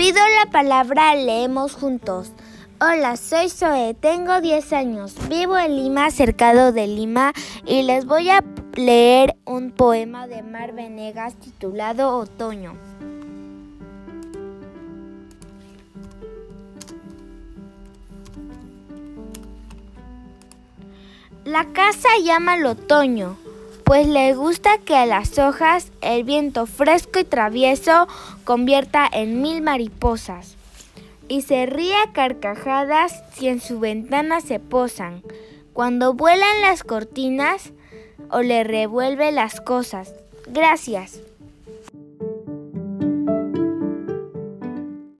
Pido la palabra, leemos juntos. Hola, soy Zoe, tengo 10 años, vivo en Lima, cercado de Lima, y les voy a leer un poema de Mar Venegas titulado Otoño. La casa llama al otoño, pues le gusta que a las hojas el viento fresco y travieso convierta en mil mariposas y se ríe a carcajadas si en su ventana se posan, cuando vuelan las cortinas o le revuelve las cosas. Gracias.